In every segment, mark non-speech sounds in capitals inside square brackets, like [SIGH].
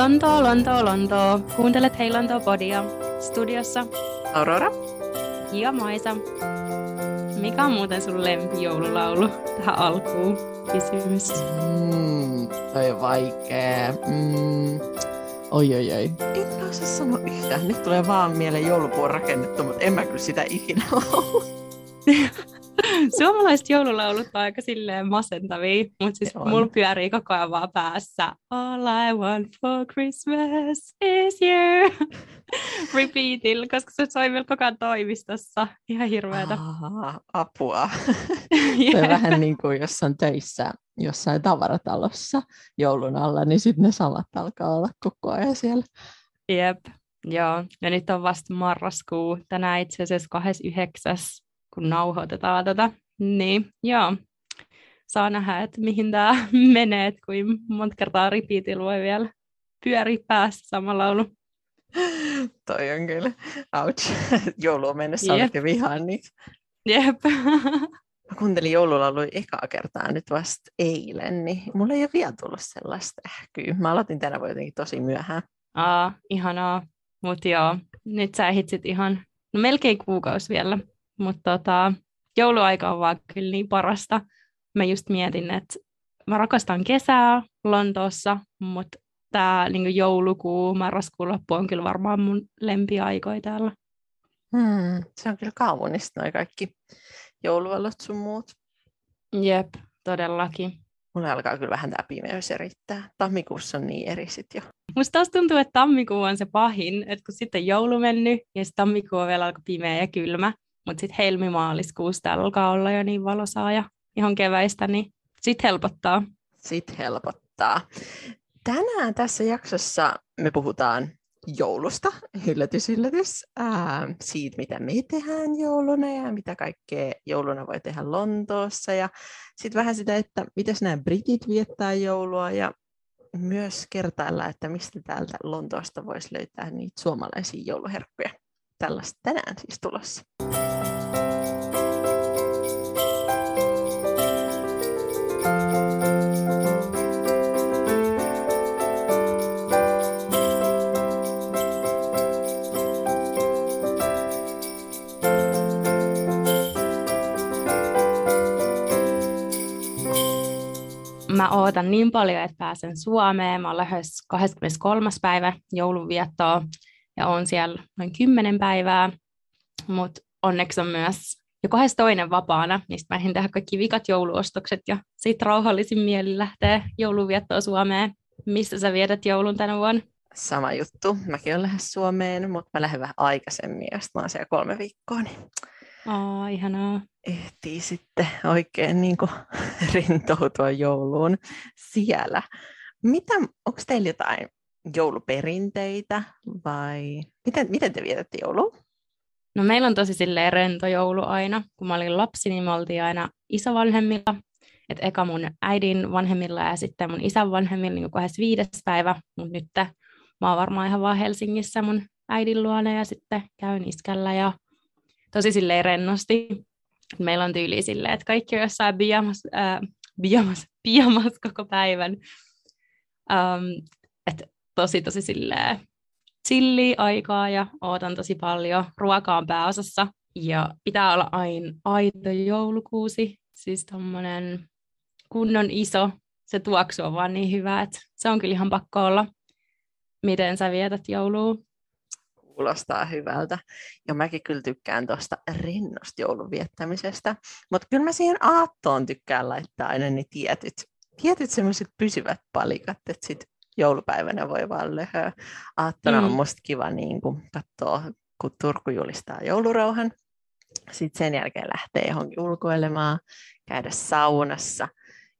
Lontoo, Lontoo, Lontoo. Kuuntelet Hei Lontoo podia. Studiossa Aurora. ja Maisa. Mikä on muuten sun lempijoululaulu tähän alkuun? Kysymys. Mm, toi on vaikee. Mm. Oi, oi, oi. En osaa sanoa yhtään. Nyt tulee vaan mieleen joulupuun rakennettu, mutta en mä kyllä sitä ikinä [LAUGHS] ole. Suomalaiset joululaulut on aika silleen masentavia, mutta siis mulla pyörii koko ajan vaan päässä. All I want for Christmas is you. [LAUGHS] Repeatillä, koska se soi vielä koko ajan toimistossa. Ihan hirveetä. Ah, apua. Jep. [LAUGHS] Se on vähän niin kuin jos on töissä jossain tavaratalossa joulun alla, niin sitten ne samat alkaa olla koko ajan siellä. Jep, joo. Ja nyt on vasta marraskuu, tänään itse asiassa 29. kun nauhoitetaan tätä. Niin, joo. Saa nähdä, että mihin tämä [LAUGHS] menee, että kuin monta kertaa repeatilla voi vielä pyöriä päässä sama laulu. [LAUGHS] Toi on kyllä. Ouch. [LAUGHS] Jouluun mennessä Jep. olet vihaan niitä. Jep. Mä kuuntelin joululauluja ekaa kertaa nyt vasta eilen, niin mulla ei ole vielä tullut sellaista ähkyä. Mä aloitin tänä vuonna jotenkin tosi myöhään. Aa, ihanaa. Mutta joo, nyt sä ehdit sit ihan, no melkein kuukausi vielä. Mutta tota, jouluaika on vaan kyllä niin parasta. Mä just mietin, että mä rakastan kesää Lontoossa, mutta tämä niin joulukuu, marraskuun loppu on kyllä varmaan mun lempiaikoja täällä. Hmm, se on kyllä kaunista noi kaikki jouluvalot sun muut. Jep, todellakin. Mulla alkaa kyllä vähän tää pimeys erittää. Tammikuussa on niin eri sit jo. Musta taas tuntuu, että tammikuu on se pahin, että kun sitten joulu mennyt ja sitten tammikuu on vielä aika pimeä ja kylmä, mutta sitten helmimaaliskuussa täällä alkaa olla jo niin valosaa ja ihan keväistä, niin sitten helpottaa. Sit helpottaa. Tänään tässä jaksossa me puhutaan joulusta, yllätys, yllätys, ää, siitä mitä me tehdään jouluna ja mitä kaikkea jouluna voi tehdä Lontoossa ja sitten vähän sitä, että miten nämä britit viettää joulua ja myös kertailla, että mistä täältä Lontoosta voisi löytää niitä suomalaisia jouluherkkuja. Tällaista tänään siis tulossa. Mä ootan niin paljon, että pääsen Suomeen. Mä oon lähes 23. päivä joulunviettoa ja on siellä noin 10 päivää, mutta onneksi on myös jo kahdessa toinen vapaana, mistä mä ehdin tehdä kaikki vikat jouluostokset ja sitten rauhallisin mieli lähtee joulunviettoon Suomeen. Missä sä vietät joulun tänä vuonna? Sama juttu. Mäkin olen lähes Suomeen, mutta mä lähden vähän aikaisemmin, jos mä oon siellä kolme viikkoa, niin Aa, ihanaa. ehtii sitten oikein niin kuin [LAUGHS] rentoutua jouluun siellä. Mitä, onko teillä jotain jouluperinteitä vai miten, miten te vietätte joulua? No meillä on tosi silleen rento joulu aina. Kun mä olin lapsi, niin me oltiin aina isovanhemmilla. Et eka mun äidin vanhemmilla ja sitten mun isän vanhemmilla niin kahdessa viides päivä. Mutta nyt mä oon varmaan ihan vaan Helsingissä mun äidin luona ja sitten käyn iskällä ja tosi silleen rennosti. Meillä on tyyli silleen, että kaikki on jossain biamas, ää, biamas, [LAUGHS] biamas koko päivän. Um, että tosi tosi silleen chilli aikaa ja ootan tosi paljon. Ruoka on pääosassa ja pitää olla aina aito joulukuusi, siis tommonen kunnon iso. Se tuoksu on vaan niin hyvä, että se on kyllä ihan pakko olla. Miten sä vietät joulua? Kuulostaa hyvältä. Ja mäkin kyllä tykkään tuosta rennosta joulun viettämisestä. Mutta kyllä mä siihen aattoon tykkään laittaa aina ne tietyt, tietyt semmoiset pysyvät palikat, että sit joulupäivänä voi vaan löhöä. Aattona mm. on musta kiva niin katsoa, kun Turku julistaa joulurauhan. Sitten sen jälkeen lähtee johonkin ulkoilemaan, käydä saunassa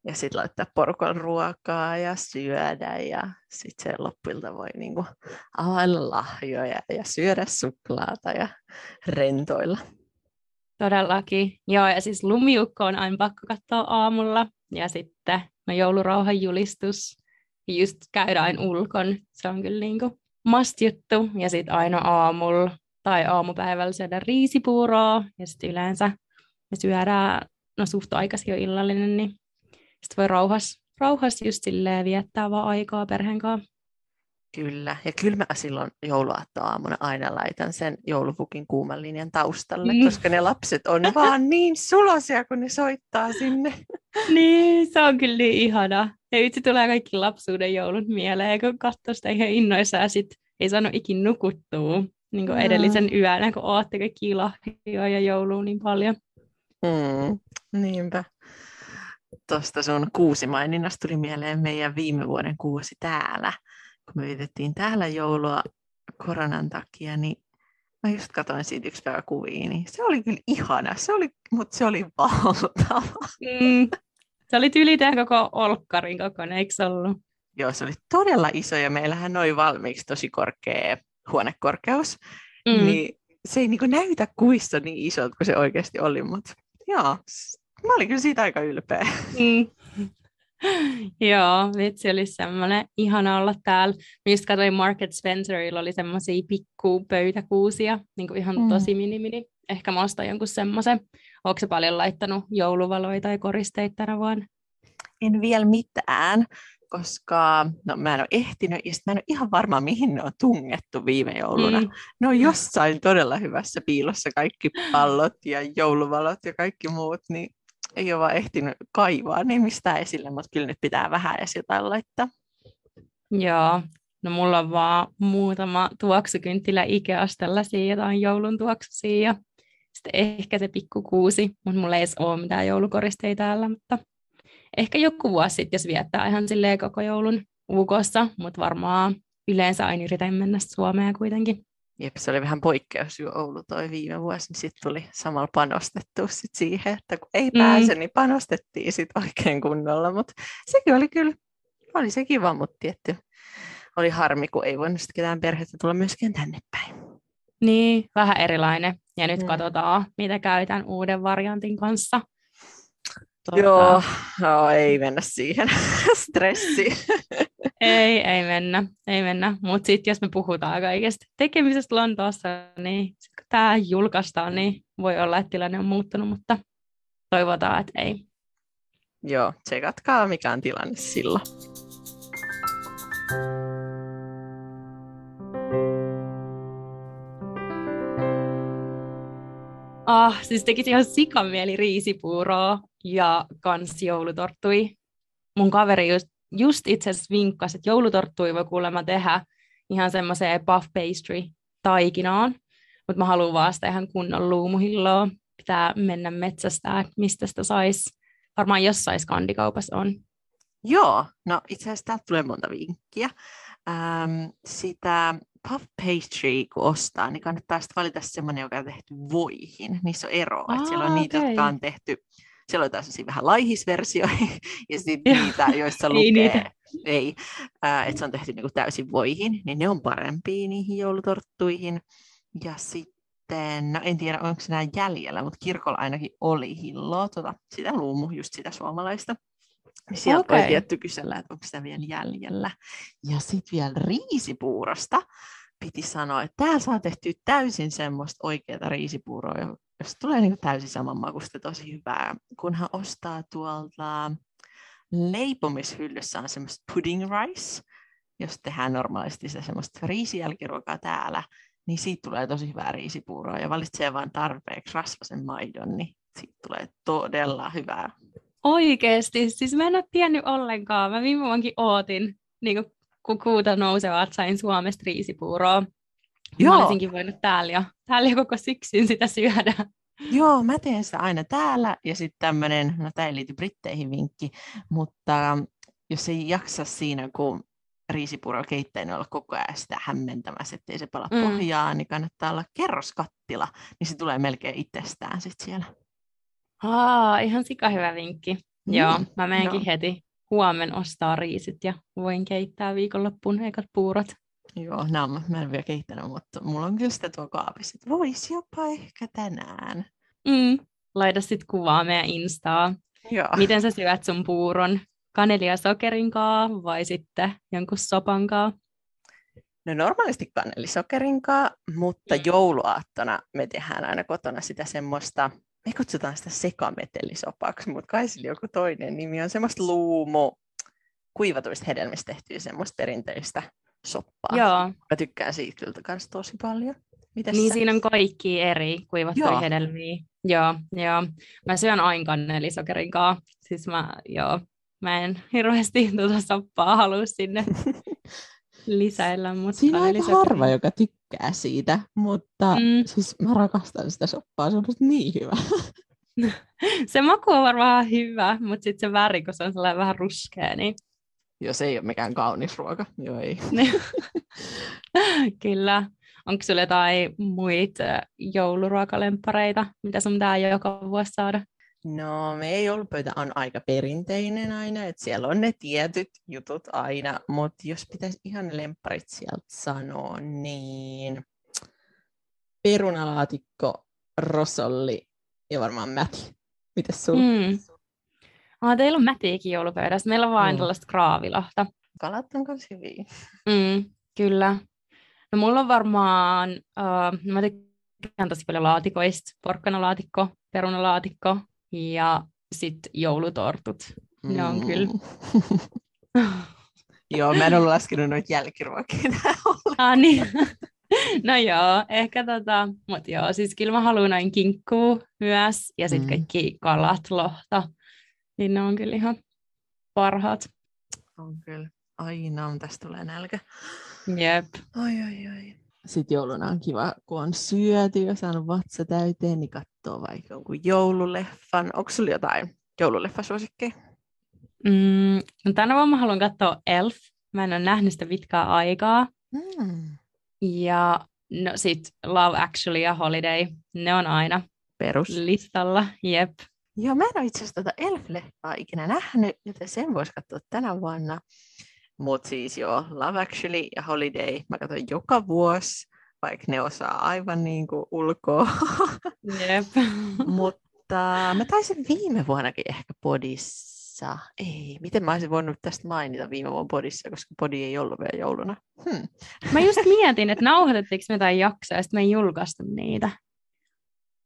ja sitten laittaa porukan ruokaa ja syödä ja sitten sen loppuilta voi niinku availla lahjoja ja syödä suklaata ja rentoilla. Todellakin. Joo, ja siis lumiukko on aina pakko katsoa aamulla. Ja sitten no joulurauhan julistus. Just käydä aina ulkon. Se on kyllä niinku must juttu. Ja sitten aina aamulla tai aamupäivällä syödä riisipuuroa. Ja sitten yleensä me syödään, no suht aikaisin jo illallinen, niin sitten voi rauhassa rauhassa just silleen viettää vaan aikaa perheen kanssa. Kyllä, ja kyllä mä silloin jouluaattoaamuna aina laitan sen joulupukin kuuman linjan taustalle, mm. koska ne lapset on [LAUGHS] vaan niin sulosia, kun ne soittaa sinne. Niin, se on kyllä niin ihana. Ja itse tulee kaikki lapsuuden joulut mieleen, kun katsoo sitä ihan innoissa ja sit ei saanut ikin nukuttua niin kuin edellisen yönä, kun ootte kaikki lahjoja ja joulua niin paljon. Mm, niinpä. Tuosta sun kuusi maininnasta tuli mieleen meidän viime vuoden kuusi täällä kun me vietettiin täällä joulua koronan takia, niin mä just katsoin siitä yksi päivä kuvia, niin se oli kyllä ihana, se oli, mutta se oli valtava. Mm. Se oli yli koko olkkarin kokoinen, eikö se ollut? Joo, se oli todella iso ja meillähän oli valmiiksi tosi korkea huonekorkeus, mm. niin se ei niinku näytä kuissa niin isot kuin se oikeasti oli, mutta joo, mä olin kyllä siitä aika ylpeä. Mm. Joo, vitsi oli semmoinen ihana olla täällä. Mistä katsoin Market Spencerilla oli semmoisia pikku pöytäkuusia, niin kuin ihan mm. tosi mini-mini. Ehkä mä ostan jonkun semmoisen. Onko se paljon laittanut jouluvaloita tai koristeita tänä vuonna? En vielä mitään, koska no, mä en ole ehtinyt ja mä en ole ihan varma, mihin ne on tungettu viime jouluna. Mm. Ne on jossain todella hyvässä piilossa kaikki pallot ja jouluvalot ja kaikki muut, niin ei ole vaan ehtinyt kaivaa niin mistään esille, mutta kyllä nyt pitää vähän jotain laittaa. Joo, no mulla on vaan muutama tuoksukynttilä Ikeasta tällaisia jotain joulun tuoksusia ja sitten ehkä se pikkukuusi, mutta mulla ei edes ole mitään joulukoristeita täällä, mutta ehkä joku vuosi sitten, jos viettää ihan silleen koko joulun UKssa, mutta varmaan yleensä aina yritän mennä Suomeen kuitenkin. Jep, se oli vähän poikkeus jo Oulu toi viime vuosi, niin sitten tuli samalla panostettu sit siihen, että kun ei pääse, mm. niin panostettiin sitten oikein kunnolla, mutta sekin oli kyllä, oli se kiva, mutta tietty oli harmi, kun ei voinut sitten ketään perhettä tulla myöskään tänne päin. Niin, vähän erilainen. Ja nyt mm. katsotaan, mitä käytän uuden variantin kanssa. Tuota... Joo, no, ei mennä siihen. [LAUGHS] Stressi. Ei, ei mennä, ei mennä. Mutta sitten jos me puhutaan kaikesta tekemisestä Lontoossa, niin sit kun tämä julkaistaan, niin voi olla, että tilanne on muuttunut, mutta toivotaan, että ei. Joo, tsekatkaa mikä on tilanne silloin. Ah, siis tekisi ihan sikamieli riisipuuroa ja kans joulutorttui. Mun kaveri just, just itse asiassa vinkkasi, että joulutorttui voi kuulemma tehdä ihan semmoiseen puff pastry taikinaan, mutta mä haluan vaan sitä ihan kunnon luumuhilloa. Pitää mennä metsästä, mistä sitä sais. Varmaan jossain skandikaupassa on. Joo, no itse asiassa täältä tulee monta vinkkiä. Ähm, sitä puff pastry, kun ostaa, niin kannattaa sitten valita semmoinen, joka on tehty voihin. Niissä on eroa. Aa, siellä on niitä, okay. jotka on tehty, siellä on taas vähän laihisversio, [LAUGHS] ja sitten niitä, joissa lukee, ei, niitä. ei äh, että se on tehty niinku täysin voihin, niin ne on parempia niihin joulutorttuihin. Ja sitten, no en tiedä onko se enää jäljellä, mutta kirkolla ainakin oli hilloa, tota, sitä luumu, just sitä suomalaista. Niin sieltä okay. voi tietty kysellä, että onko sitä vielä jäljellä. Ja sitten vielä riisipuurosta piti sanoa, että täällä saa tehtyä täysin semmoista oikeaa riisipuuroa, jos tulee niin täysin saman makusta tosi hyvää. Kunhan ostaa tuolta leipomishyllyssä on semmoista pudding rice, jos tehdään normaalisti se semmoista riisijälkiruokaa täällä, niin siitä tulee tosi hyvää riisipuuroa ja valitsee vain tarpeeksi rasvasen maidon, niin siitä tulee todella hyvää Oikeesti, siis mä en ole tiennyt ollenkaan. Mä viime ootin, niin kun kuuta nouseva, että sain Suomesta riisipuuroa. Joo. Mä olisinkin voinut täällä jo, täällä jo koko syksyn sitä syödä. Joo, mä teen sitä aina täällä ja sitten tämmöinen, no tämä ei liity britteihin vinkki, mutta jos ei jaksa siinä, kun riisipuuro keittää, niin olla koko ajan sitä hämmentämässä, ettei se pala mm. pohjaan, niin kannattaa olla kerroskattila, niin se tulee melkein itsestään sitten siellä. Aa, ihan sika hyvä vinkki. Mm. Joo, mä menenkin no. heti huomen ostaa riisit ja voin keittää viikonloppuun ekat puurot. Joo, no, mä en vielä keittänyt, mutta mulla on kyllä sitä tuo kaapissa, että voisi jopa ehkä tänään. Mm. Laita sitten kuvaa meidän Instaa. Joo. Miten sä syöt sun puuron? Kanelia sokerin kaa vai sitten jonkun sopan kaa? No normaalisti kanelisokerin kaa, mutta mm. jouluaattona me tehdään aina kotona sitä semmoista me kutsutaan sitä sekametelisopaksi, mutta kai sillä joku toinen nimi on semmoista luumo, kuivatuista hedelmistä tehtyä semmoista perinteistä soppaa. Joo, Mä tykkään siitä kyllä kans tosi paljon. Mites niin sä? siinä on kaikki eri kuivattuja Joo. hedelmiä. Joo, joo. Mä syön aina kannelisokerin kanssa. Siis mä, joo, mä en hirveästi [LAUGHS] tuota soppaa halua sinne [LAUGHS] lisäillä, mutta Siinä on aika harva, joka tykkää siitä, mutta Mm. siis mä rakastan sitä soppaa, se on niin hyvä. [LAUGHS] Se maku on varmaan hyvä, mutta sitten se väri, kun se on sellainen vähän ruskea, niin Joo, se ei ole mikään kaunis ruoka. Joo, ei. [LAUGHS] kyllä. Onko sulla jotain muita jouluruokalemppareita, mitä sun pitää joka vuosi saada? No, meidän joulupöytä on aika perinteinen aina, että siellä on ne tietyt jutut aina, mutta jos pitäisi ihan ne lempparit sieltä sanoa, niin perunalaatikko, rosolli ja varmaan mäti. Mites sulla? Mm. Mm. Ah, teillä on mätiäkin joulupöydässä. Meillä on vain Mm. tällaista kraavilahta. Kalat on myös hyviä. Mm, kyllä. No mulla on varmaan, uh, mä tykkään tosi paljon laatikoista, porkkanalaatikko, perunalaatikko ja sitten joulutortut. Ne on kyllä. [LAUGHS] Joo, mä en ollut laskenut noita jälkiruokia ah, niin. No joo, ehkä tota, mutta joo, siis kyllä mä haluan noin kinkkuu myös ja sitten Mm. kaikki kalat, lohta, niin ne on kyllä ihan parhaat. On kyllä. Aina on, tästä tulee nälkä. Jep. Ai, ai, ai. Sitten jouluna on kiva, kun on syöty ja saanut vatsa täyteen, niin katsoo vaikka jonkun joululeffan. Onko sulla jotain joululeffasuosikkeja? Mm, no tänä vuonna mä haluan katsoa Elf. Mä en ole nähnyt sitä pitkää aikaa. Mm. Ja no sit Love Actually ja Holiday, ne on aina Perus. listalla, jep. Joo, mä en ole itse asiassa tätä Elf-leffaa ikinä nähnyt, joten sen voisi katsoa tänä vuonna. Mutta siis joo, Love Actually ja Holiday mä katson joka vuosi, vaikka ne osaa aivan niin kuin ulkoa. Jep. [LAUGHS] Mutta mä taisin viime vuonnakin ehkä podissa. Ei, miten mä olisin voinut tästä mainita viime vuonna podissa, koska podi ei ollut vielä jouluna. Hmm. Mä just mietin, että nauhoitettiinko me jotain jaksoa ja sitten me ei julkaistu niitä.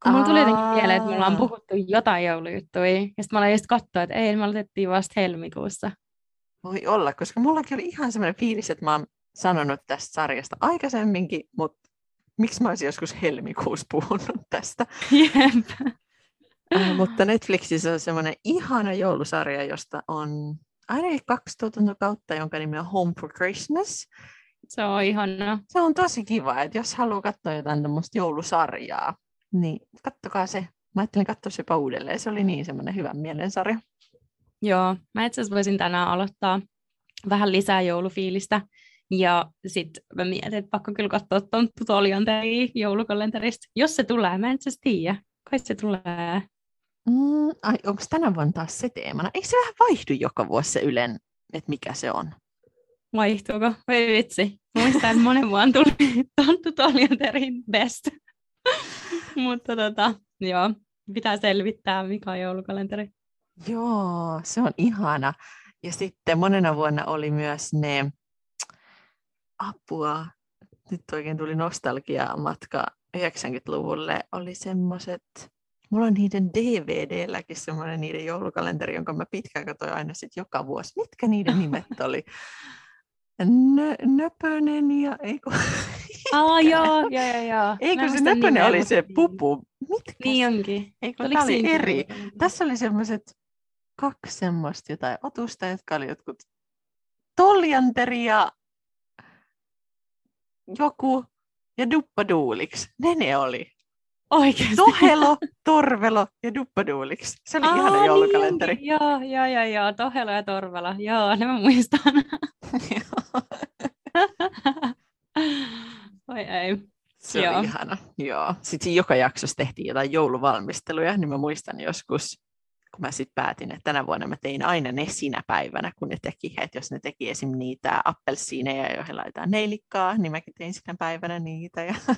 Kun mulla tuli jotenkin mieleen, että me ollaan Aa. puhuttu jotain joulujuttuja. Ja sitten mä aloin just katsoa, että ei, me aloitettiin vasta helmikuussa. Voi olla, koska mullakin oli ihan semmoinen fiilis, että mä oon sanonut tästä sarjasta aikaisemminkin, mutta miksi mä olisin joskus helmikuussa puhunut tästä. Jep. Äh, mutta Netflixissä on semmoinen ihana joulusarja, josta on ainakin kaksi tuotantokautta, jonka nimi on Home for Christmas. Se on ihanaa. Se on tosi kiva, että jos haluaa katsoa jotain tämmöistä joulusarjaa, niin kattokaa se. Mä ajattelin katsoa se jopa uudelleen. Se oli niin semmoinen hyvän mielen sarja. Joo, mä itse asiassa voisin tänään aloittaa vähän lisää joulufiilistä. Ja sitten mä mietin, että pakko kyllä katsoa Tonttu Toljanteria joulukalenterista. Jos se tulee, mä en itse tiedä. Kai se tulee. Mm, ai, onko tänä vuonna taas se teemana? Eikö se vähän vaihdu joka vuosi se Ylen, että mikä se on? Vaihtuuko? Voi vitsi. Muistan, että monen vuonna tuli Tonttu Toljanterin best. [LAUGHS] Mutta tota, joo, pitää selvittää, mikä on joulukalenteri. Joo, se on ihana. Ja sitten monena vuonna oli myös ne apua, nyt oikein tuli nostalgia matka 90-luvulle, oli semmoiset, mulla on niiden DVD-lläkin semmoinen niiden joulukalenteri, jonka mä pitkään katsoin aina sit joka vuosi. Mitkä niiden nimet oli? [LAUGHS] Nö, Nöpönen ja, eikö, Aa, joo, joo, joo, joo. eikö se nimeä, oli se pupu? Mitkä Niin onkin. Eikö Oliko tämä oli eri? Tässä oli semmoiset kaksi semmoista jotain otusta, jotka oli jotkut toljanteri ja joku ja duppaduuliksi. Ne ne oli. Oikeasti. Tohelo, Torvelo ja duppaduuliksi. Se oli ihana Aa, joulukalenteri. Niin joo, joo, joo, joo. Tohelo ja Torvela. Joo, ne mä muistan. [LAUGHS] [LAUGHS] Oi ei. Se Joo. oli ihana. Joo. Sitten joka jaksossa tehtiin jotain jouluvalmisteluja, niin mä muistan joskus, kun mä sitten päätin, että tänä vuonna mä tein aina ne sinä päivänä, kun ne teki, että jos ne teki esim. niitä appelsiineja, joihin laitetaan neilikkaa, niin mäkin tein sinä päivänä niitä ja [LAUGHS]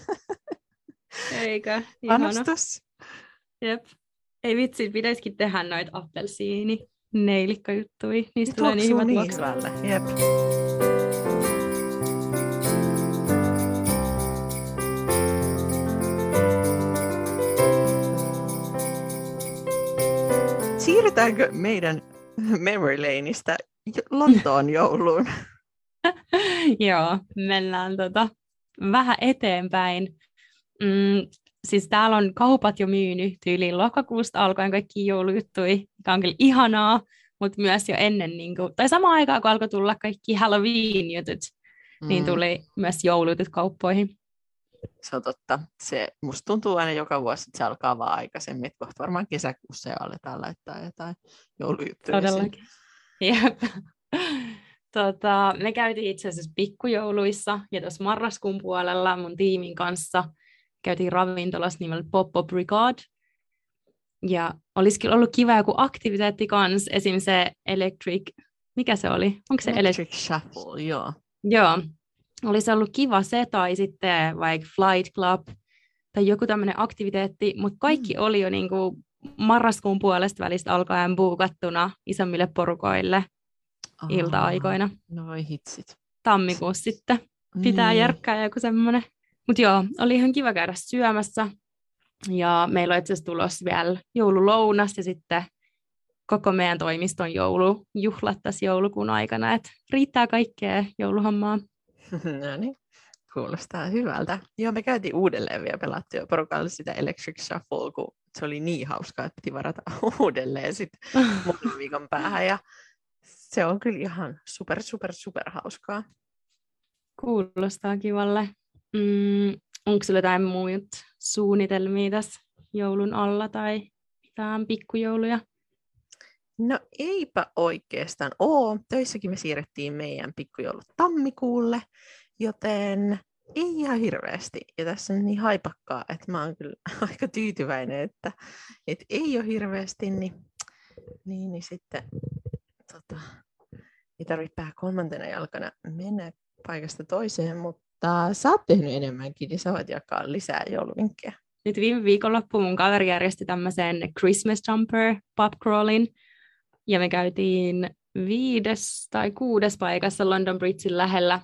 Eikö? Ihana. panostus. Jep. Ei vitsi, pitäisikin tehdä noita appelsiini neilikkajuttuja. Niistä tulee niin hyvät niin. Jep. Siirrytäänkö meidän memory laneista Lontoon jouluun? [LAUGHS] Joo, mennään tota, vähän eteenpäin. Mm, siis täällä on kaupat jo myynyt tyyliin lokakuusta alkaen kaikki joulujuttuja, mikä on kyllä ihanaa, mutta myös jo ennen, niin kuin, tai samaan aikaan kun alkoi tulla kaikki Halloween-jutut, niin mm. niin tuli myös joulujutut kauppoihin. Se on totta. Se, musta tuntuu aina joka vuosi, että se alkaa vaan aikaisemmin, että kohta varmaan kesäkuussa jo aletaan laittaa jotain joulujuttuja. Todellakin. [LAUGHS] Jep. Tota, me käytiin itse asiassa pikkujouluissa ja tuossa marraskuun puolella mun tiimin kanssa käytiin ravintolassa nimellä Pop Up Brigade. Ja olisikin ollut kiva joku aktiviteetti kanssa, esim. se Electric, mikä se oli? Onko se Electric ele- Shuffle, joo. Joo, olisi ollut kiva se tai sitten vaikka Flight Club tai joku tämmöinen aktiviteetti, mutta kaikki mm. oli jo niin kuin marraskuun puolesta välistä alkaen buukattuna isommille porukoille Aha. ilta-aikoina. No voi hitsit. Tammikuussa sitten pitää niin. järkkää joku semmoinen. Mutta joo, oli ihan kiva käydä syömässä. Ja meillä on itse asiassa tulossa vielä joululounas ja sitten koko meidän toimiston joulujuhlat tässä joulukuun aikana. Et riittää kaikkea jouluhommaa. [LAUGHS] no niin, kuulostaa hyvältä. Joo, me käytiin uudelleen vielä pelattua porukalla sitä Electric Shuffle, kun se oli niin hauskaa, että piti varata [LAUGHS] uudelleen sitten muutaman [LAUGHS] viikon päähän. Ja se on kyllä ihan super, super, super hauskaa. Kuulostaa kivalle. Mm, onko sinulla jotain muut suunnitelmia tässä joulun alla tai mitään pikkujouluja? No eipä oikeastaan oo. Töissäkin me siirrettiin meidän pikkujoulut tammikuulle, joten ei ihan hirveästi. Ja tässä on niin haipakkaa, että mä oon kyllä [LAUGHS] aika tyytyväinen, että, että ei ole hirveästi, niin, niin, niin sitten tota, ei tarvitse pää kolmantena jalkana mennä paikasta toiseen, mutta sä oot tehnyt enemmänkin, niin sä voit jakaa lisää jouluvinkkejä. Nyt viime viikonloppu mun kaveri järjesti tämmöisen Christmas Jumper pub crawlin, ja me käytiin viides tai kuudes paikassa London Bridgein lähellä,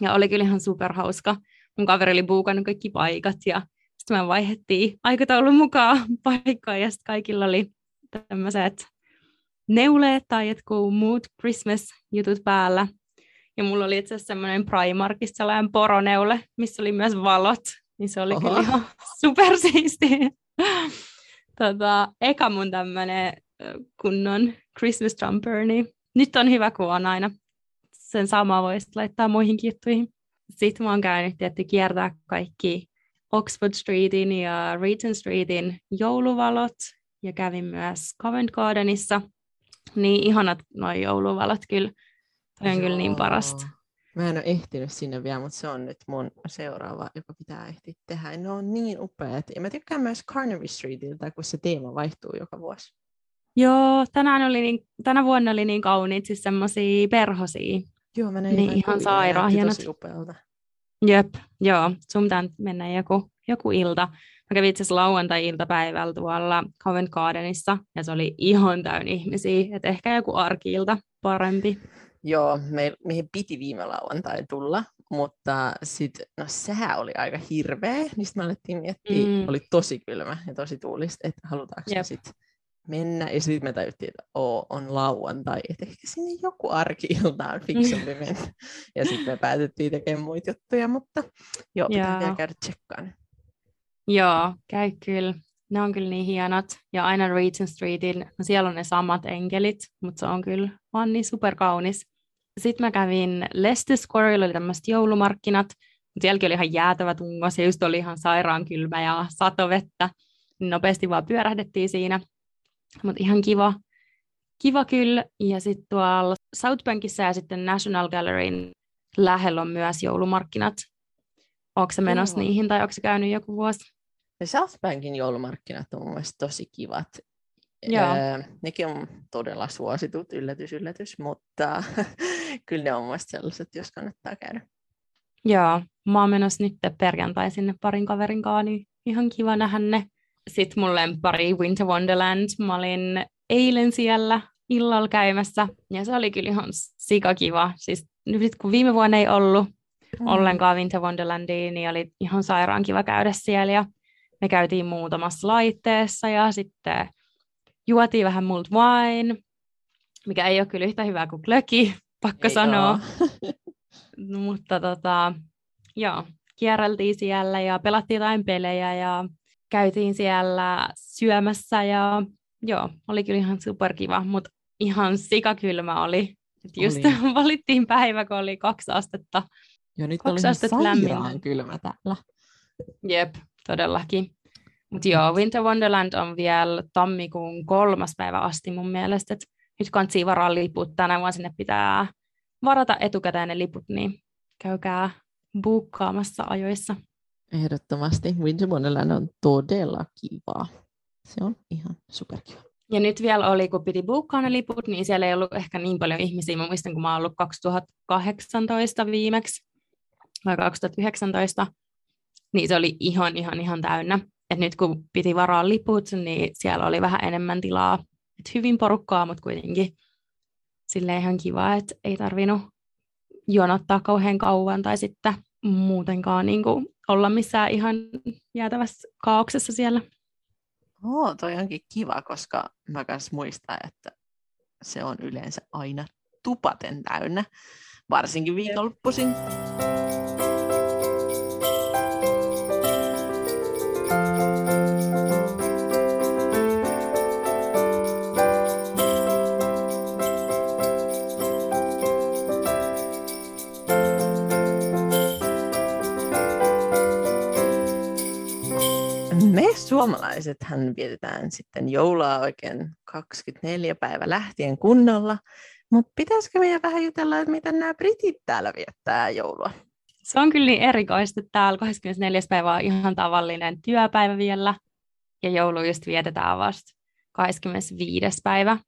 ja oli kyllä ihan superhauska. Mun kaveri oli buukannut kaikki paikat, ja sitten me vaihdettiin aikataulun mukaan [LAUGHS] paikkaa, ja sitten kaikilla oli tämmöiset neuleet tai jotkut muut Christmas-jutut päällä. Ja mulla oli itse asiassa semmoinen Primarkissa sellainen poroneule, missä oli myös valot, niin se oli Oho. kyllä ihan [LAUGHS] supersiistiä. tota, eka mun tämmöinen kunnon Christmas jumper, niin nyt on hyvä, kun on aina sen sama voisi laittaa muihinkin juttuihin. Sitten mä oon käynyt tietty kiertää kaikki Oxford Streetin ja Regent Streetin jouluvalot ja kävin myös Covent Gardenissa niin ihanat nuo jouluvalot kyllä. Toi on Joo. kyllä niin parasta. Mä en ole ehtinyt sinne vielä, mutta se on nyt mun seuraava, joka pitää ehtiä tehdä. Ne on niin upeat. Ja mä tykkään myös Carnaby Streetiltä, kun se teema vaihtuu joka vuosi. Joo, tänään oli niin, tänä vuonna oli niin kauniit, siis semmosia perhosia. Joo, mä näin niin ihan sairaan hienot. tosi upealta. Jep, joo, sun pitää mennä joku, joku ilta. Mä kävin itse asiassa lauantai-iltapäivällä tuolla Covent Gardenissa, ja se oli ihan täynnä ihmisiä, että ehkä joku arkiilta parempi. Joo, me, meihin piti viime lauantai tulla, mutta sitten, no sehän oli aika hirveä, niin sitten me alettiin miettiä, mm. oli tosi kylmä ja tosi tuulista, että halutaanko yep. sitten mennä, ja sitten me tajuttiin, että oo, on lauantai, että ehkä sinne joku arki-ilta on fiksumpi mennä. ja sitten me päätettiin tekemään muita juttuja, mutta joo, pitää vielä käydä tsekkaan. Joo, käy kyllä. Ne on kyllä niin hienot. Ja aina Regent Streetin, no siellä on ne samat enkelit, mutta se on kyllä vaan niin superkaunis. Sitten mä kävin Leicester Squarella, oli tämmöiset joulumarkkinat, mutta sielläkin oli ihan jäätävä tungo, se just oli ihan sairaan kylmä ja satovettä. Niin nopeasti vaan pyörähdettiin siinä. Mutta ihan kiva, kiva kyllä. Ja sitten tuolla South Bankissa ja sitten National Galleryn lähellä on myös joulumarkkinat. Onko se menossa Joo. niihin tai onko se käynyt joku vuosi? Ne South Bankin joulumarkkinat on mun mielestä tosi kivat. Joo. Öö, nekin on todella suositut, yllätys, yllätys, mutta [LAUGHS] kyllä ne on mun sellaiset, jos kannattaa käydä. Joo, mä oon menossa nyt perjantai sinne parin kaverin kanssa, niin ihan kiva nähdä ne. Sitten mun lempari Winter Wonderland, mä olin eilen siellä illalla käymässä, ja se oli kyllä ihan sikakiva. Siis nyt kun viime vuonna ei ollut, mm. ollenkaan Winter Wonderlandiin, niin oli ihan sairaan kiva käydä siellä. Ja me käytiin muutamassa laitteessa ja sitten juotiin vähän mult wine, mikä ei ole kyllä yhtä hyvää kuin glöki, [LAUGHS] pakko ei sanoa. [LAUGHS] mutta tota, joo, kierreltiin siellä ja pelattiin jotain pelejä ja käytiin siellä syömässä ja joo, oli kyllä ihan superkiva, mutta ihan sikakylmä oli. Et just oli. [LAUGHS] valittiin päivä, kun oli kaksi astetta. Joo, nyt kaksi oli astetta lämmin. kylmä täällä. Jep, todellakin. Mutta joo, Winter Wonderland on vielä tammikuun kolmas päivä asti mun mielestä. Et nyt kansi varaa liput. Tänä vuonna sinne pitää varata etukäteen ne liput, niin käykää buukkaamassa ajoissa. Ehdottomasti. Winter Wonderland on todella kivaa. Se on ihan superkiva. Ja nyt vielä oli, kun piti buukkaa ne liput, niin siellä ei ollut ehkä niin paljon ihmisiä. Mä muistan, kun mä oon ollut 2018 viimeksi, vai 2019, niin se oli ihan, ihan, ihan täynnä. Et nyt kun piti varaa liput, niin siellä oli vähän enemmän tilaa. Et hyvin porukkaa, mutta kuitenkin sille ihan kiva, että ei tarvinnut jonottaa kauhean kauan tai sitten muutenkaan niin kuin olla missään ihan jäätävässä kaauksessa siellä. Oo, toi onkin kiva, koska mä kans muistan, että se on yleensä aina tupaten täynnä, varsinkin viikonloppuisin. Suomalaisethan vietetään sitten joulua oikein 24 päivä lähtien kunnolla, mutta pitäisikö meidän vähän jutella, että miten nämä britit täällä viettää joulua? Se on kyllä niin erikoista, että täällä 24. päivä on ihan tavallinen työpäivä vielä, ja joulu just vietetään vasta 25. päivä,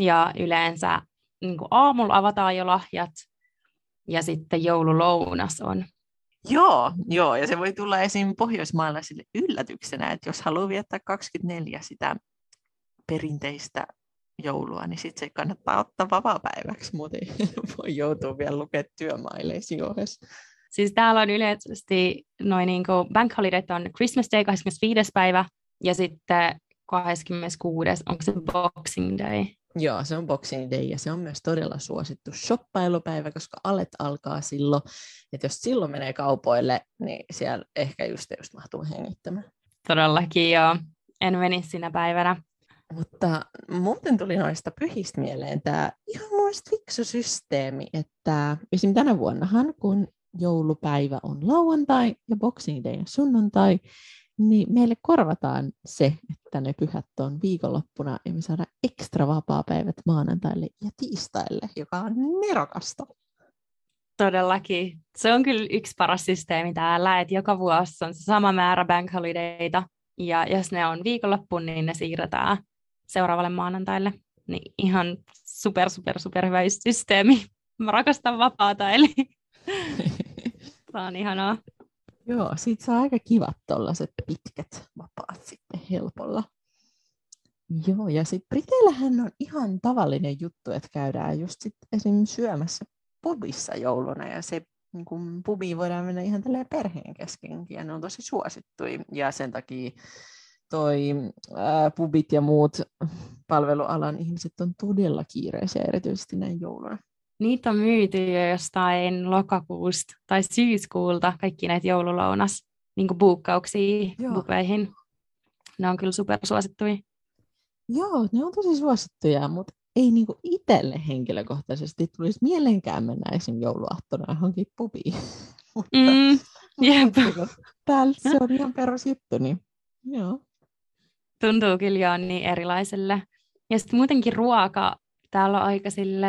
ja yleensä niin aamulla avataan jo lahjat, ja sitten joululounas on Joo, joo, ja se voi tulla esim. pohjoismaalaisille yllätyksenä, että jos haluaa viettää 24 sitä perinteistä joulua, niin sitten se kannattaa ottaa vapaa-päiväksi, muuten [LAUGHS] voi joutua vielä lukemaan työmaileisiin ohessa. Siis täällä on yleisesti noin niin kuin bank holiday on Christmas Day 25. päivä ja sitten 26. onko se Boxing Day? Joo, se on Boxing Day ja se on myös todella suosittu shoppailupäivä, koska alet alkaa silloin. Että jos silloin menee kaupoille, niin siellä ehkä just, just mahtuu hengittämään. Todellakin joo. En menisi sinä päivänä. Mutta muuten tuli noista pyhistä mieleen tämä ihan muista fiksu systeemi, että esim. tänä vuonnahan, kun joulupäivä on lauantai ja Boxing Day on sunnuntai, niin meille korvataan se, että ne pyhät on viikonloppuna ja me saadaan ekstra vapaa-päivät maanantaille ja tiistaille, joka on nerokasta. Todellakin. Se on kyllä yksi paras systeemi täällä, että joka vuosi on se sama määrä bank holidayta, ja jos ne on viikonloppuun, niin ne siirretään seuraavalle maanantaille. Niin ihan super, super, super hyvä systeemi. Mä rakastan vapaata, eli [LAUGHS] tämä on ihanaa. Joo, siitä saa aika kivat tuollaiset pitkät vapaat sitten helpolla. Joo, ja sitten Briteillähän on ihan tavallinen juttu, että käydään just sit esim. syömässä pubissa jouluna, ja se niin kun voidaan mennä ihan tälleen perheen keskenkin, ja ne on tosi suosittuja, ja sen takia toi ää, pubit ja muut palvelualan ihmiset on todella kiireisiä, erityisesti näin jouluna. Niitä on myyty jo jostain lokakuusta tai syyskuulta, kaikki näitä joululounas niin buukkauksia bupeihin. Ne on kyllä supersuosittuja. Joo, ne on tosi suosittuja, mutta ei niinku itselle henkilökohtaisesti tulisi mielenkään mennä esim. jouluaattona johonkin pubiin. [LAUGHS] mutta mm, jep. Täällä [LAUGHS] se on ihan perusjuttu, niin joo. Tuntuu kyllä jo niin erilaiselle. Ja sitten muutenkin ruoka, täällä on aika sille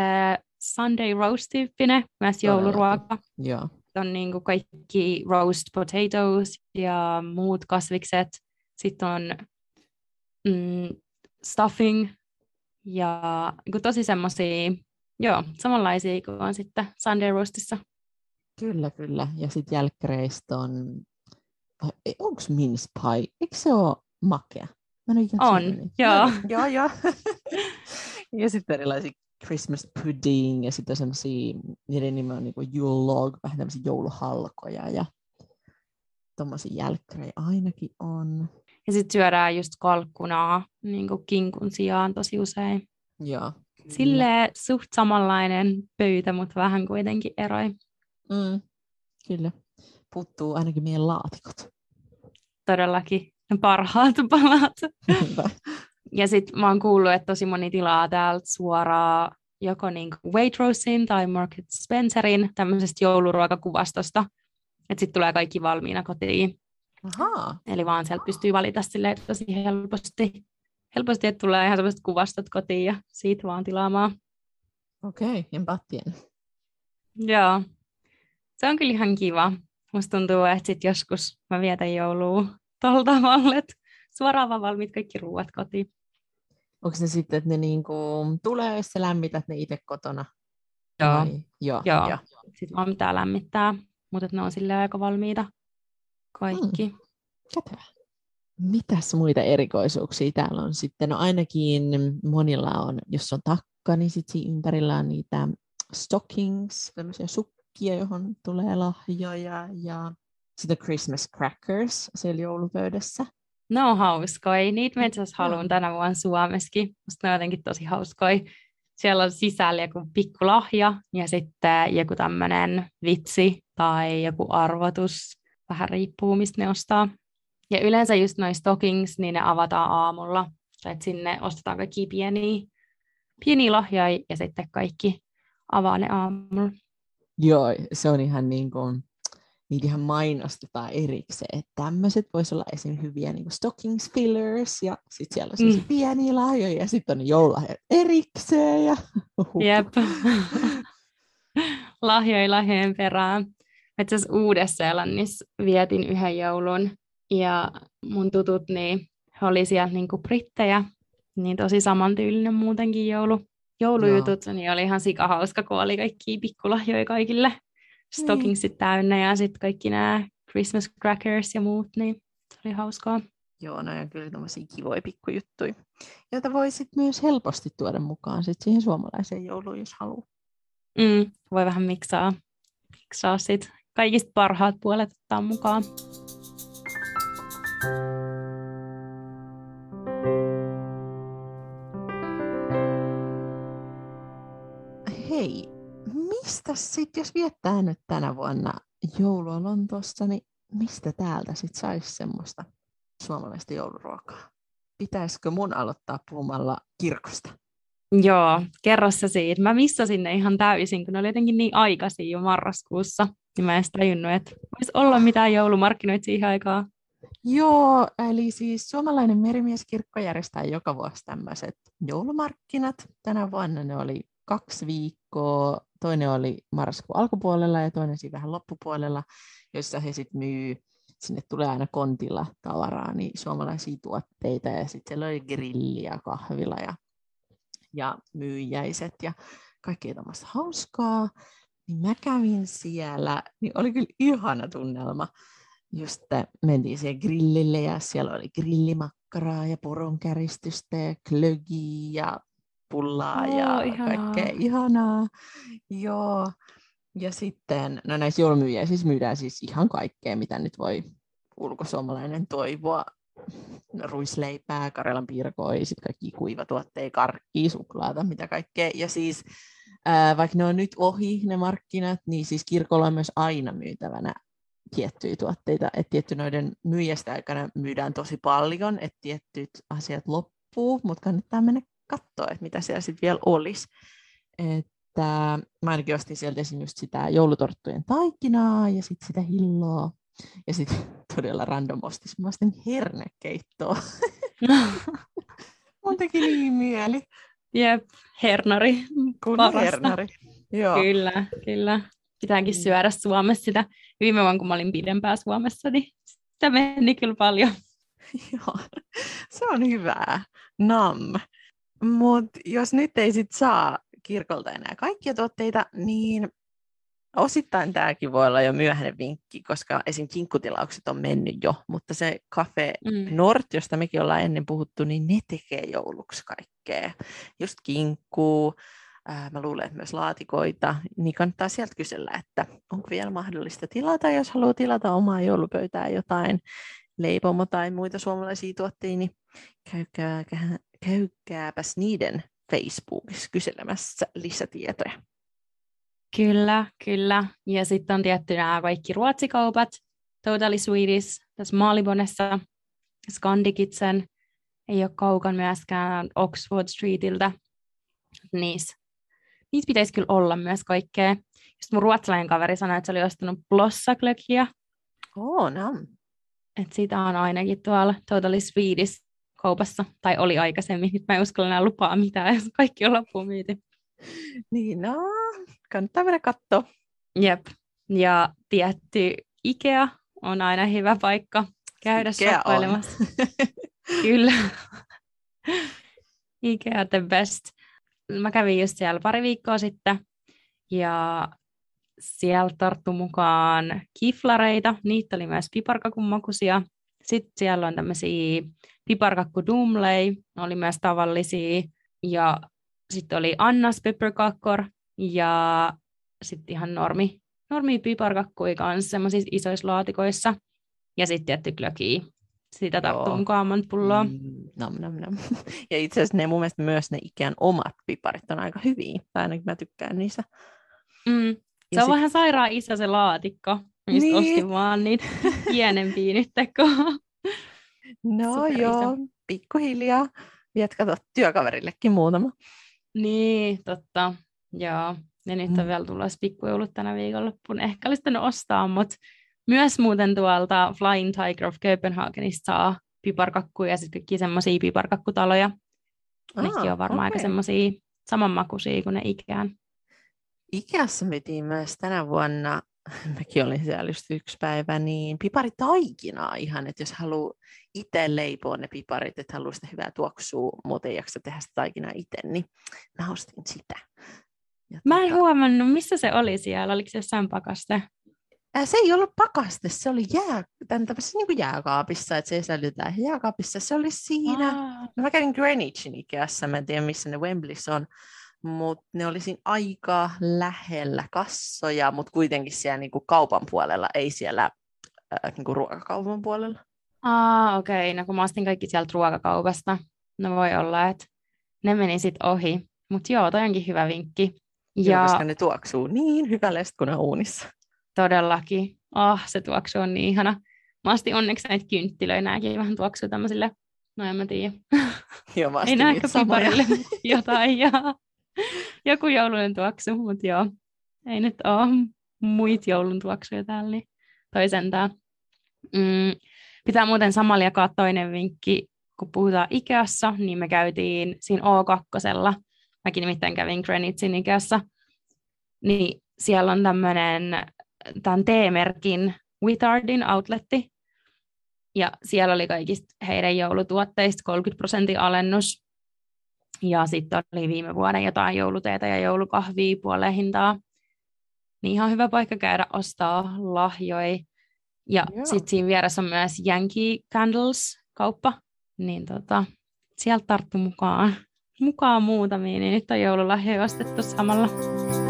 Sunday roast-tyyppinen, myös jouluruoka. Joo. On niin kuin kaikki roast potatoes ja muut kasvikset. Sitten on mm, stuffing ja niin tosi semmoisia, joo, samanlaisia kuin on sitten Sunday roastissa. Kyllä, kyllä. Ja sitten jälkkäreistä on, onko mince pie? Eikö se ole makea? Mä on, [LAUGHS] joo. joo, joo. [LAUGHS] ja sitten erilaisia Christmas pudding ja sitten semmoisia, niiden nimi on niin Yule log, vähän tämmöisiä jouluhalkoja ja tuommoisia jälkkärejä ainakin on. Ja sitten syödään just kalkkunaa niin kinkun sijaan tosi usein. Joo. Sille suht samanlainen pöytä, mutta vähän kuitenkin eroi. Mm, kyllä. Puuttuu ainakin meidän laatikot. Todellakin. Ne parhaat palat. [LAUGHS] ja sitten mä oon kuullut, että tosi moni tilaa täältä suoraan joko niin Waitrossin tai Market Spencerin tämmöisestä jouluruokakuvastosta. Että sitten tulee kaikki valmiina kotiin. Ahaa. Eli vaan sieltä pystyy valita sille tosi helposti, helposti, että tulee ihan sellaiset kuvastot kotiin ja siitä vaan tilaamaan. Okei, okay, enpä Joo, se on kyllä ihan kiva. Musta tuntuu, että sit joskus mä vietän joulua tuolla [LAUGHS] tavalla, että suoraan vaan valmiit kaikki ruuat kotiin. Onko se sitten, että ne niinku tulee, jos sä lämmität ne itse kotona? Joo. Vai? Joo. Joo. Joo. Sitten vaan pitää lämmittää, mutta ne on sille aika valmiita kaikki. Kätevä. Mitäs muita erikoisuuksia täällä on sitten? No ainakin monilla on, jos on takka, niin sitten ympärillä on niitä stockings, tämmöisiä sukkia, johon tulee lahjoja ja sitten Christmas crackers siellä joulupöydässä. No on hauskoja. Niitä mä itse haluan tänä vuonna Suomessakin. Musta ne on jotenkin tosi hauskoja. Siellä on sisällä joku pikku lahja ja sitten joku tämmöinen vitsi tai joku arvotus. Vähän riippuu, mistä ne ostaa. Ja yleensä just noin stockings, niin ne avataan aamulla. Et sinne ostetaan kaikki pieniä, pieniä lahjoja ja sitten kaikki avaa ne aamulla. Joo, se on ihan niin kuin niitä ihan mainostetaan erikseen, että tämmöiset voisi olla esim. hyviä niin kuin stockings fillers, ja sitten siellä on mm. pieniä lahjoja, ja sitten on joululahjat erikseen, ja Jep. [LAUGHS] lahjoja lahjojen perään. Itse asiassa Uudessa-Seelannissa vietin yhden joulun, ja mun tutut, niin he oli siellä niin kuin brittejä, niin tosi samantyylinen muutenkin joulu, joulujutut, Joo. niin oli ihan sikahauska, kun oli kaikki pikkulahjoja kaikille stockingsit niin. täynnä ja sitten kaikki nämä Christmas crackers ja muut, niin se oli hauskaa. Joo, no on kyllä tämmöisiä kivoja pikkujuttuja, joita voi sitten myös helposti tuoda mukaan sit siihen suomalaiseen jouluun, jos haluaa. Mm, voi vähän miksaa, miksaa sit kaikista parhaat puolet ottaa mukaan. Hei, mistä sitten, jos viettää nyt tänä vuonna joulua Lontoossa, niin mistä täältä sitten saisi semmoista suomalaista jouluruokaa? Pitäisikö mun aloittaa puhumalla kirkosta? Joo, kerro sä siitä. Mä missasin ne ihan täysin, kun ne oli jotenkin niin aikaisin jo marraskuussa. Niin mä en tajunnut, että voisi olla mitään joulumarkkinoita siihen aikaan. Joo, eli siis suomalainen merimieskirkko järjestää joka vuosi tämmöiset joulumarkkinat. Tänä vuonna ne oli kaksi viikkoa toinen oli marraskuun alkupuolella ja toinen siinä vähän loppupuolella, jossa he sitten myy, sinne tulee aina kontilla tavaraa, niin suomalaisia tuotteita ja sitten siellä oli grilli ja kahvila ja, ja myyjäiset ja kaikkea tämmöistä hauskaa. Niin mä kävin siellä, niin oli kyllä ihana tunnelma. Just mentiin siihen grillille ja siellä oli grillimakkaraa ja poronkäristystä ja klögiä ja pullaa oh, ja ihanaa. kaikkea ihanaa. Joo. Ja sitten, no näissä joulumyyjiä siis myydään siis ihan kaikkea, mitä nyt voi ulkosuomalainen toivoa. No, ruisleipää, Karelan piirkoi, sitten kaikki kuivatuotteita, karkkia, suklaata, mitä kaikkea. Ja siis ää, vaikka ne on nyt ohi ne markkinat, niin siis kirkolla on myös aina myytävänä tiettyjä tuotteita. Että tietty noiden myyjästä aikana myydään tosi paljon, että tietyt asiat loppuu, mutta kannattaa mennä katsoa, että mitä siellä sitten vielä olisi. Että mä ainakin ostin sieltä esim. just sitä joulutorttujen taikinaa ja sitten sitä hilloa. Ja sitten [LAUGHS] todella random ostis mä ostin hernekeittoa. [LAUGHS] Mun teki niin mieli. Jep, hernari. Kun hernari. Joo. Kyllä, kyllä. Pitääkin mm. syödä Suomessa sitä. Viime vuonna, kun mä olin pidempään Suomessa, niin sitä meni kyllä paljon. [LAUGHS] Joo, se on hyvää. Nam. Mutta jos nyt ei sit saa kirkolta enää kaikkia tuotteita, niin osittain tämäkin voi olla jo myöhäinen vinkki, koska esim. kinkkutilaukset on mennyt jo, mutta se Cafe mm. Nord, josta mekin ollaan ennen puhuttu, niin ne tekee jouluksi kaikkea. Just kinkkuu, ää, mä luulen, että myös laatikoita, niin kannattaa sieltä kysellä, että onko vielä mahdollista tilata, jos haluaa tilata omaa joulupöytää jotain leipomo tai muita suomalaisia tuotteita, niin käykää, käykääpäs niiden Facebookissa kyselemässä lisätietoja. Kyllä, kyllä. Ja sitten on tietty nämä kaikki ruotsikaupat, Totally Swedish, tässä Maalibonessa, Skandikitsen, ei ole kaukan myöskään Oxford Streetiltä. Niissä, niissä pitäisi kyllä olla myös kaikkea. Just mun ruotsalainen kaveri sanoi, että se oli ostanut blossaklökiä. Oh, no. Et sitä on ainakin tuolla Totally Swedish kaupassa, tai oli aikaisemmin. Nyt mä en uskalla enää lupaa mitään, jos kaikki on loppuun myyty. Niin, no, kannattaa mennä katsoa. Jep. Ja tietty Ikea on aina hyvä paikka käydä shoppailemassa. [LAUGHS] Kyllä. Ikea the best. Mä kävin just siellä pari viikkoa sitten ja siellä tarttu mukaan kiflareita. Niitä oli myös piparkakun makuisia. Sitten siellä on tämmöisiä piparkakku dumlei, oli myös tavallisia. Ja sitten oli Annas pepperkakkor ja sitten ihan normi, normi piparkakkui kanssa semmoisissa isoissa laatikoissa. Ja sitten tietty glökiä. Sitä tarttuu mukaan monta pulloa. Mm, nam, nam, nam. [LAUGHS] Ja itse asiassa ne mun mielestä myös ne ikään omat piparit on aika hyviä. Tai ainakin mä tykkään niissä. Mm. Se on sit... vähän sairaan iso se laatikko, mistä niin. ostin vaan niitä [LAUGHS] pienempiä nyt tekoa. No Super joo, pikkuhiljaa. Viet kato työkaverillekin muutama. Niin, totta. Joo. Ja nyt on mm. vielä tulossa pikkujoulut tänä viikonloppuna. Ehkä olisi ostaa, mutta myös muuten tuolta Flying Tiger of Copenhagenista saa piparkakkuja ja sitten kaikki semmoisia piparkakkutaloja. Aa, Nekin on varmaan okay. aika semmoisia samanmakuisia kuin ne ikään. Ikeassa myytiin myös tänä vuonna, [LAUGHS] mäkin olin siellä just yksi päivä, niin piparitaikinaa ihan, että jos haluaa itse leipoa ne piparit, että haluaa sitä hyvää tuoksua, muuten ei jaksa tehdä sitä taikinaa itse, niin mä ostin sitä. Ja mä en tota... huomannut, missä se oli siellä, oliko se jossain pakaste? Ää, se ei ollut pakaste, se oli jää, tämän niin kuin jääkaapissa, että se säilytään jääkaapissa. Se oli siinä, no mä kävin Greenwichin Ikeassa, mä en tiedä missä ne Wembleys on, mutta ne oli siinä aika lähellä kassoja, mutta kuitenkin siellä niin kuin kaupan puolella, ei siellä ää, niin kuin ruokakaupan puolella. Ah, okei. Okay. No kun mä ostin kaikki sieltä ruokakaupasta, no voi olla, että ne meni sitten ohi. Mutta joo, toi onkin hyvä vinkki. Ja... Joo, koska ne tuoksuu niin hyvälle, kun ne uunissa. Todellakin. Ah, se tuoksu on niin ihana. Mä astin onneksi näitä kynttilöitä, nääkin vähän tuoksuu tämmöisille, no en mä tiedä. Joo, mä Ei näkö piparille jotain, ja [LAUGHS] joku joulunen tuoksu, mutta joo. Ei nyt ole muita joulun tuoksuja täällä, niin toi sentään. Mm, pitää muuten samalla jakaa toinen vinkki, kun puhutaan Ikeassa, niin me käytiin siinä O2. Mäkin nimittäin kävin Greenwichin Ikeassa. Niin siellä on tämmöinen tämän T-merkin Withardin outletti. Ja siellä oli kaikista heidän joulutuotteista 30 prosentin alennus. Ja sitten oli viime vuonna jotain jouluteeta ja joulukahvia puoleen hintaa. Niin ihan hyvä paikka käydä ostaa lahjoja. Ja sitten siinä vieressä on myös Yankee Candles-kauppa. Niin tota, sieltä tarttu mukaan, mukaan muutamia, niin nyt on joululahjoja ostettu samalla.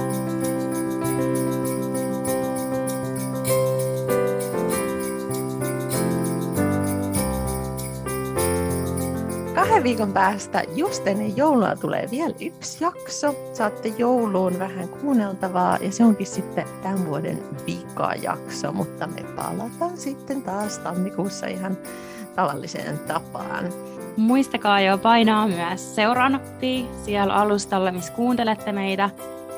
Viikon päästä just ennen joulua tulee vielä yksi jakso. Saatte jouluun vähän kuunneltavaa ja se onkin sitten tämän vuoden vika-jakso, mutta me palataan sitten taas tammikuussa ihan tavalliseen tapaan. Muistakaa jo painaa myös seuranappi siellä alustalla, missä kuuntelette meitä.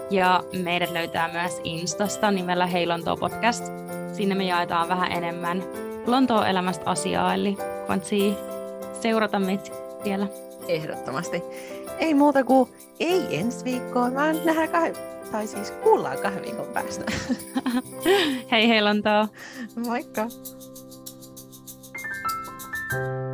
Ja meidät löytää myös Instasta nimellä Hei Lontoo Podcast. Sinne me jaetaan vähän enemmän Lontoon elämästä asiaa, eli kansi seurata meitä vielä. Ehdottomasti. Ei muuta kuin ei ensi viikkoon, vaan nähdään kah- tai siis kuullaan kahden viikon päästä. [LAUGHS] hei hei Lontoa! Moikka! thank you